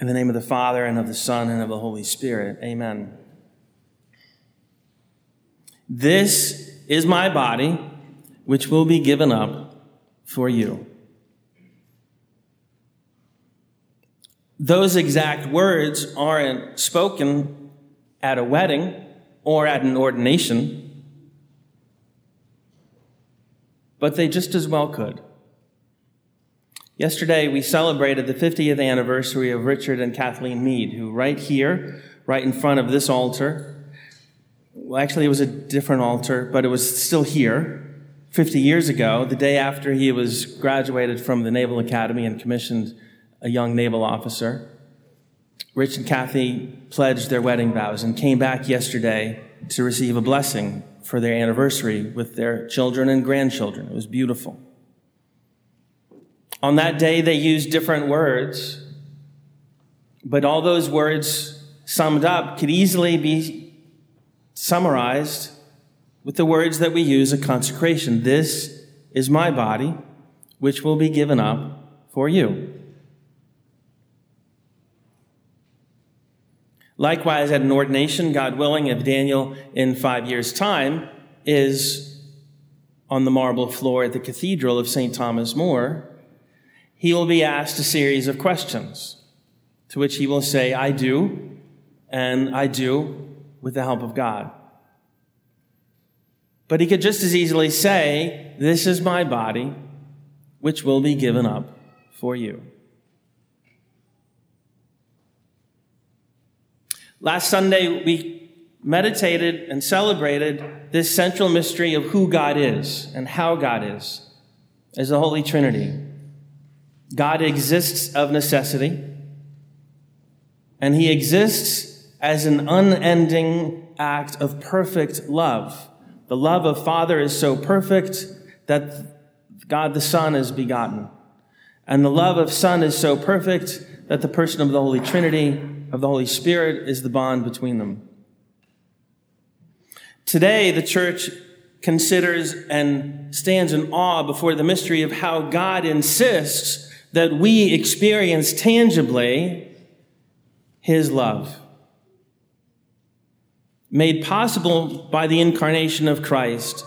In the name of the Father, and of the Son, and of the Holy Spirit. Amen. This is my body, which will be given up for you. Those exact words aren't spoken at a wedding or at an ordination, but they just as well could. Yesterday, we celebrated the 50th anniversary of Richard and Kathleen Mead, who, right here, right in front of this altar, well, actually, it was a different altar, but it was still here, 50 years ago, the day after he was graduated from the Naval Academy and commissioned a young naval officer. Rich and Kathy pledged their wedding vows and came back yesterday to receive a blessing for their anniversary with their children and grandchildren. It was beautiful. On that day, they used different words, but all those words summed up could easily be summarized with the words that we use at consecration. This is my body, which will be given up for you. Likewise, at an ordination, God willing, if Daniel in five years' time is on the marble floor at the Cathedral of St. Thomas More, he will be asked a series of questions to which he will say, I do, and I do with the help of God. But he could just as easily say, This is my body, which will be given up for you. Last Sunday, we meditated and celebrated this central mystery of who God is and how God is as the Holy Trinity. God exists of necessity, and he exists as an unending act of perfect love. The love of Father is so perfect that God the Son is begotten. And the love of Son is so perfect that the person of the Holy Trinity, of the Holy Spirit, is the bond between them. Today, the church considers and stands in awe before the mystery of how God insists that we experience tangibly His love. Made possible by the incarnation of Christ,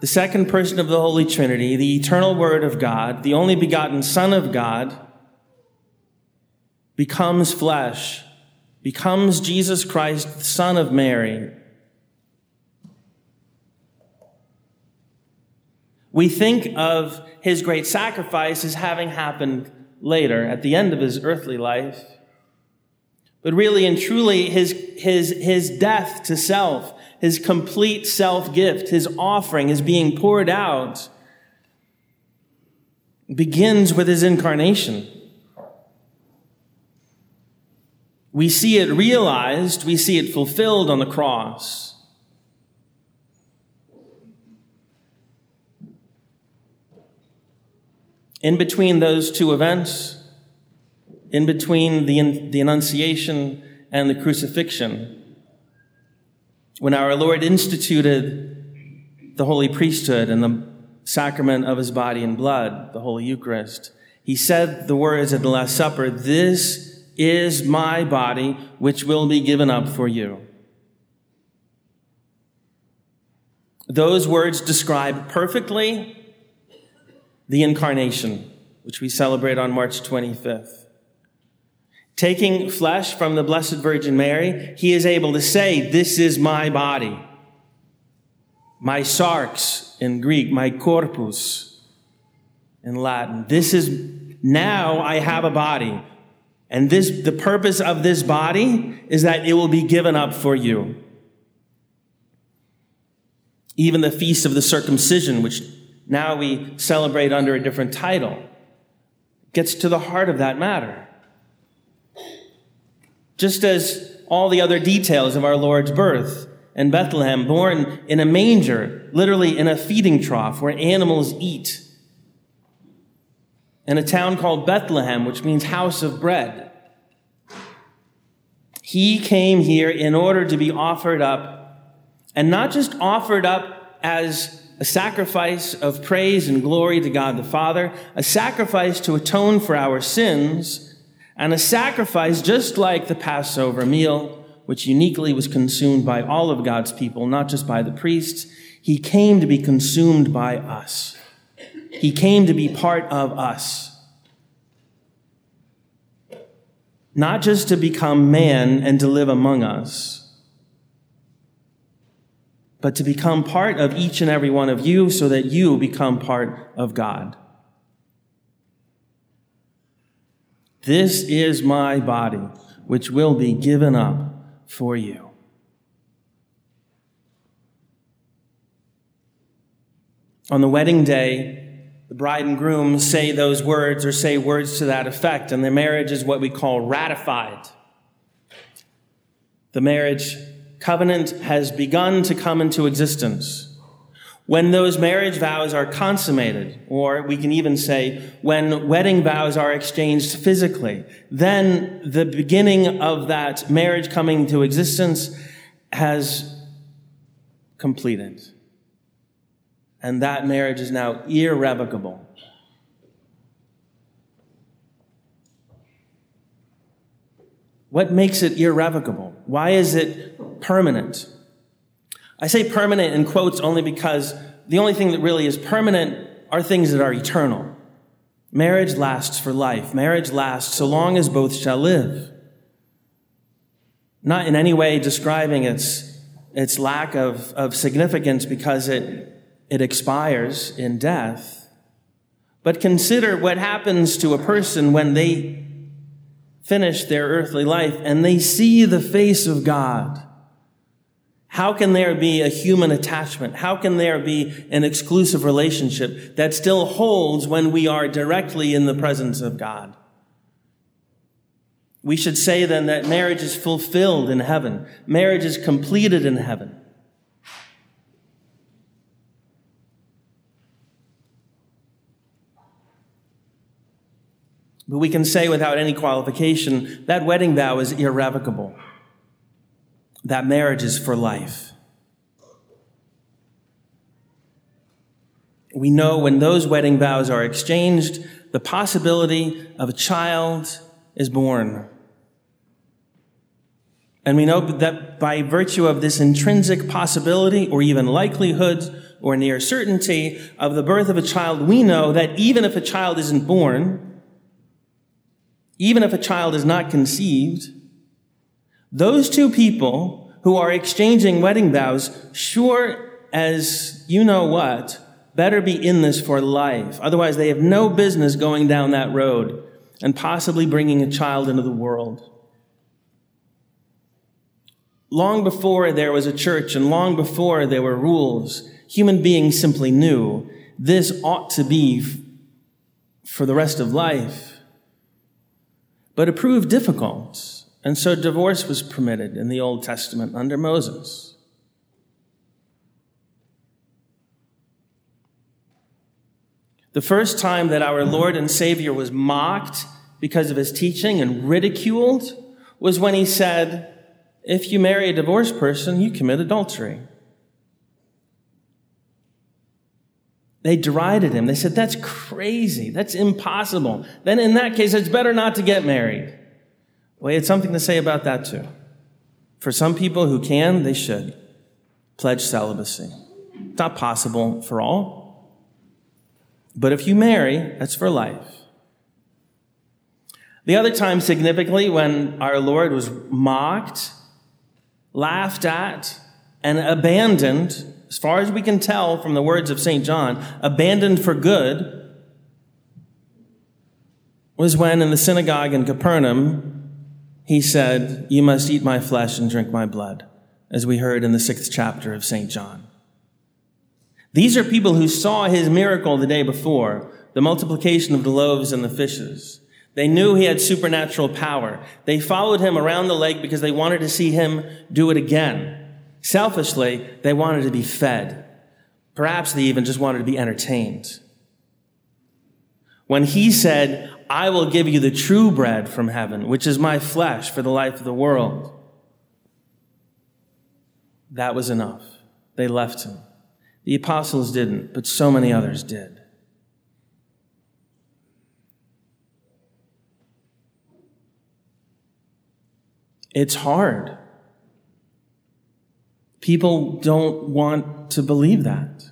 the second person of the Holy Trinity, the eternal Word of God, the only begotten Son of God, becomes flesh, becomes Jesus Christ, the Son of Mary. We think of his great sacrifice as having happened later, at the end of his earthly life. But really and truly, his, his, his death to self, his complete self gift, his offering, his being poured out, begins with his incarnation. We see it realized, we see it fulfilled on the cross. In between those two events, in between the, the Annunciation and the crucifixion, when our Lord instituted the holy priesthood and the sacrament of his body and blood, the Holy Eucharist, he said the words at the Last Supper, This is my body, which will be given up for you. Those words describe perfectly the incarnation, which we celebrate on March 25th. Taking flesh from the Blessed Virgin Mary, he is able to say, This is my body. My sarx in Greek, my corpus in Latin. This is, now I have a body. And this, the purpose of this body is that it will be given up for you. Even the feast of the circumcision, which now we celebrate under a different title. Gets to the heart of that matter. Just as all the other details of our Lord's birth in Bethlehem, born in a manger, literally in a feeding trough where animals eat, in a town called Bethlehem, which means house of bread. He came here in order to be offered up, and not just offered up as a sacrifice of praise and glory to God the Father, a sacrifice to atone for our sins, and a sacrifice just like the Passover meal, which uniquely was consumed by all of God's people, not just by the priests. He came to be consumed by us. He came to be part of us. Not just to become man and to live among us, but to become part of each and every one of you so that you become part of God. This is my body, which will be given up for you. On the wedding day, the bride and groom say those words or say words to that effect, and the marriage is what we call ratified. The marriage covenant has begun to come into existence. When those marriage vows are consummated, or we can even say when wedding vows are exchanged physically, then the beginning of that marriage coming to existence has completed and that marriage is now irrevocable. What makes it irrevocable? Why is it permanent? I say permanent in quotes only because the only thing that really is permanent are things that are eternal. Marriage lasts for life. Marriage lasts so long as both shall live. Not in any way describing its, its lack of, of significance because it it expires in death. But consider what happens to a person when they finish their earthly life and they see the face of God. How can there be a human attachment? How can there be an exclusive relationship that still holds when we are directly in the presence of God? We should say then that marriage is fulfilled in heaven. Marriage is completed in heaven. But we can say without any qualification that wedding vow is irrevocable. That marriage is for life. We know when those wedding vows are exchanged, the possibility of a child is born. And we know that by virtue of this intrinsic possibility or even likelihood or near certainty of the birth of a child, we know that even if a child isn't born, even if a child is not conceived, those two people who are exchanging wedding vows, sure as you know what, better be in this for life. Otherwise, they have no business going down that road and possibly bringing a child into the world. Long before there was a church and long before there were rules, human beings simply knew this ought to be for the rest of life. But it proved difficult, and so divorce was permitted in the Old Testament under Moses. The first time that our Lord and Savior was mocked because of his teaching and ridiculed was when he said, If you marry a divorced person, you commit adultery. They derided him. They said, That's crazy. That's impossible. Then, in that case, it's better not to get married. Well, he had something to say about that, too. For some people who can, they should pledge celibacy. It's not possible for all. But if you marry, that's for life. The other time, significantly, when our Lord was mocked, laughed at, and abandoned as far as we can tell from the words of St. John, abandoned for good, was when in the synagogue in Capernaum, he said, You must eat my flesh and drink my blood, as we heard in the sixth chapter of St. John. These are people who saw his miracle the day before, the multiplication of the loaves and the fishes. They knew he had supernatural power. They followed him around the lake because they wanted to see him do it again. Selfishly, they wanted to be fed. Perhaps they even just wanted to be entertained. When he said, I will give you the true bread from heaven, which is my flesh for the life of the world, that was enough. They left him. The apostles didn't, but so many others did. It's hard. People don't want to believe that.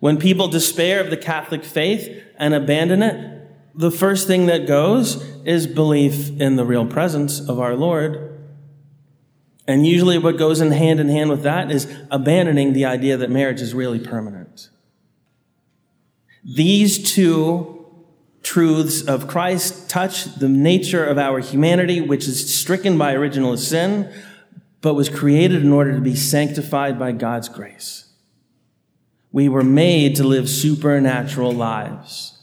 When people despair of the Catholic faith and abandon it, the first thing that goes is belief in the real presence of our Lord. And usually what goes in hand in hand with that is abandoning the idea that marriage is really permanent. These two truths of Christ touch the nature of our humanity, which is stricken by original sin, but was created in order to be sanctified by God's grace. We were made to live supernatural lives.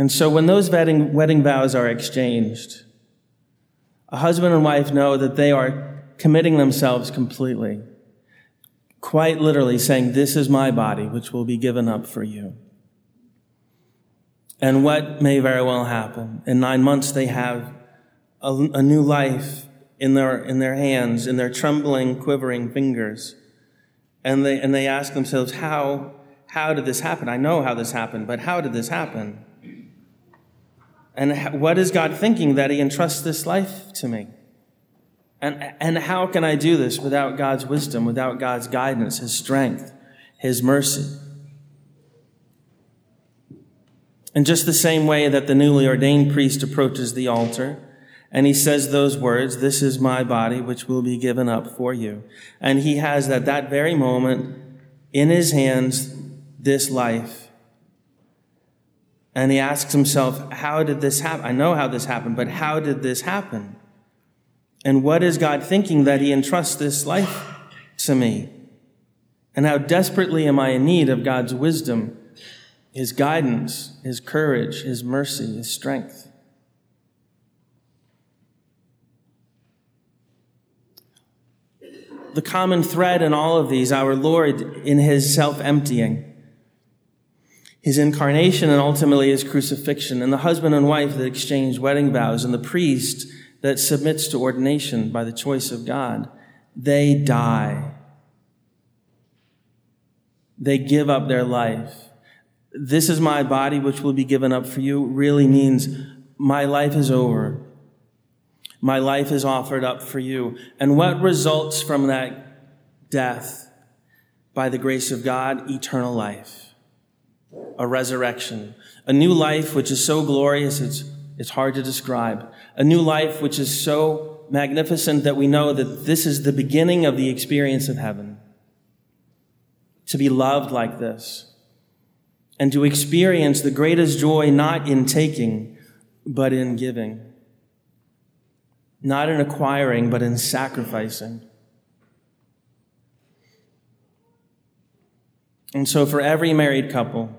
And so when those wedding, wedding vows are exchanged, a husband and wife know that they are committing themselves completely, quite literally saying, This is my body, which will be given up for you. And what may very well happen? In nine months, they have a, a new life in their, in their hands, in their trembling, quivering fingers. And they, and they ask themselves, how, how did this happen? I know how this happened, but how did this happen? And what is God thinking that He entrusts this life to me? And, and how can I do this without God's wisdom, without God's guidance, His strength, His mercy? In just the same way that the newly ordained priest approaches the altar and he says those words, This is my body, which will be given up for you. And he has at that very moment in his hands this life and he asks himself, How did this happen? I know how this happened, but how did this happen? And what is God thinking that he entrusts this life to me? And how desperately am I in need of God's wisdom, his guidance, his courage, his mercy, his strength? The common thread in all of these, our Lord in his self emptying his incarnation and ultimately his crucifixion, and the husband and wife that exchange wedding vows, and the priest that submits to ordination by the choice of God, they die. They give up their life. This is my body, which will be given up for you, really means my life is over. My life is offered up for you. And what results from that death? By the grace of God, eternal life a resurrection, a new life which is so glorious it's, it's hard to describe, a new life which is so magnificent that we know that this is the beginning of the experience of heaven. To be loved like this and to experience the greatest joy not in taking, but in giving. Not in acquiring, but in sacrificing. And so, for every married couple,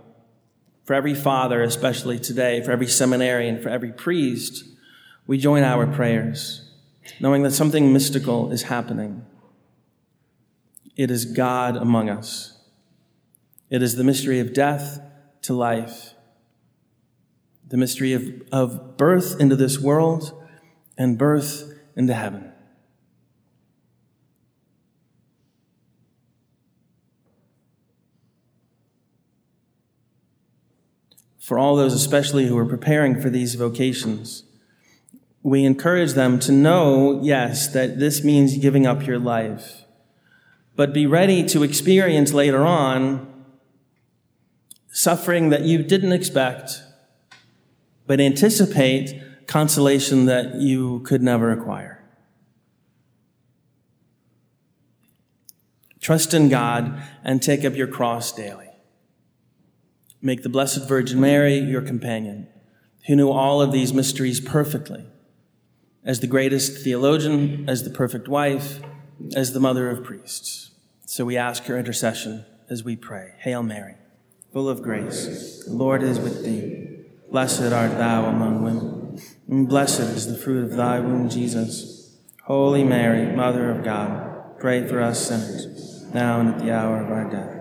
for every father, especially today, for every seminarian, for every priest, we join our prayers, knowing that something mystical is happening. It is God among us. It is the mystery of death to life, the mystery of, of birth into this world and birth into heaven. For all those, especially who are preparing for these vocations, we encourage them to know, yes, that this means giving up your life, but be ready to experience later on suffering that you didn't expect, but anticipate consolation that you could never acquire. Trust in God and take up your cross daily. Make the Blessed Virgin Mary your companion, who knew all of these mysteries perfectly, as the greatest theologian, as the perfect wife, as the mother of priests. So we ask her intercession as we pray. Hail Mary, full of grace, the Lord is with thee. Blessed art thou among women, and blessed is the fruit of thy womb, Jesus. Holy Mary, Mother of God, pray for us sinners, now and at the hour of our death.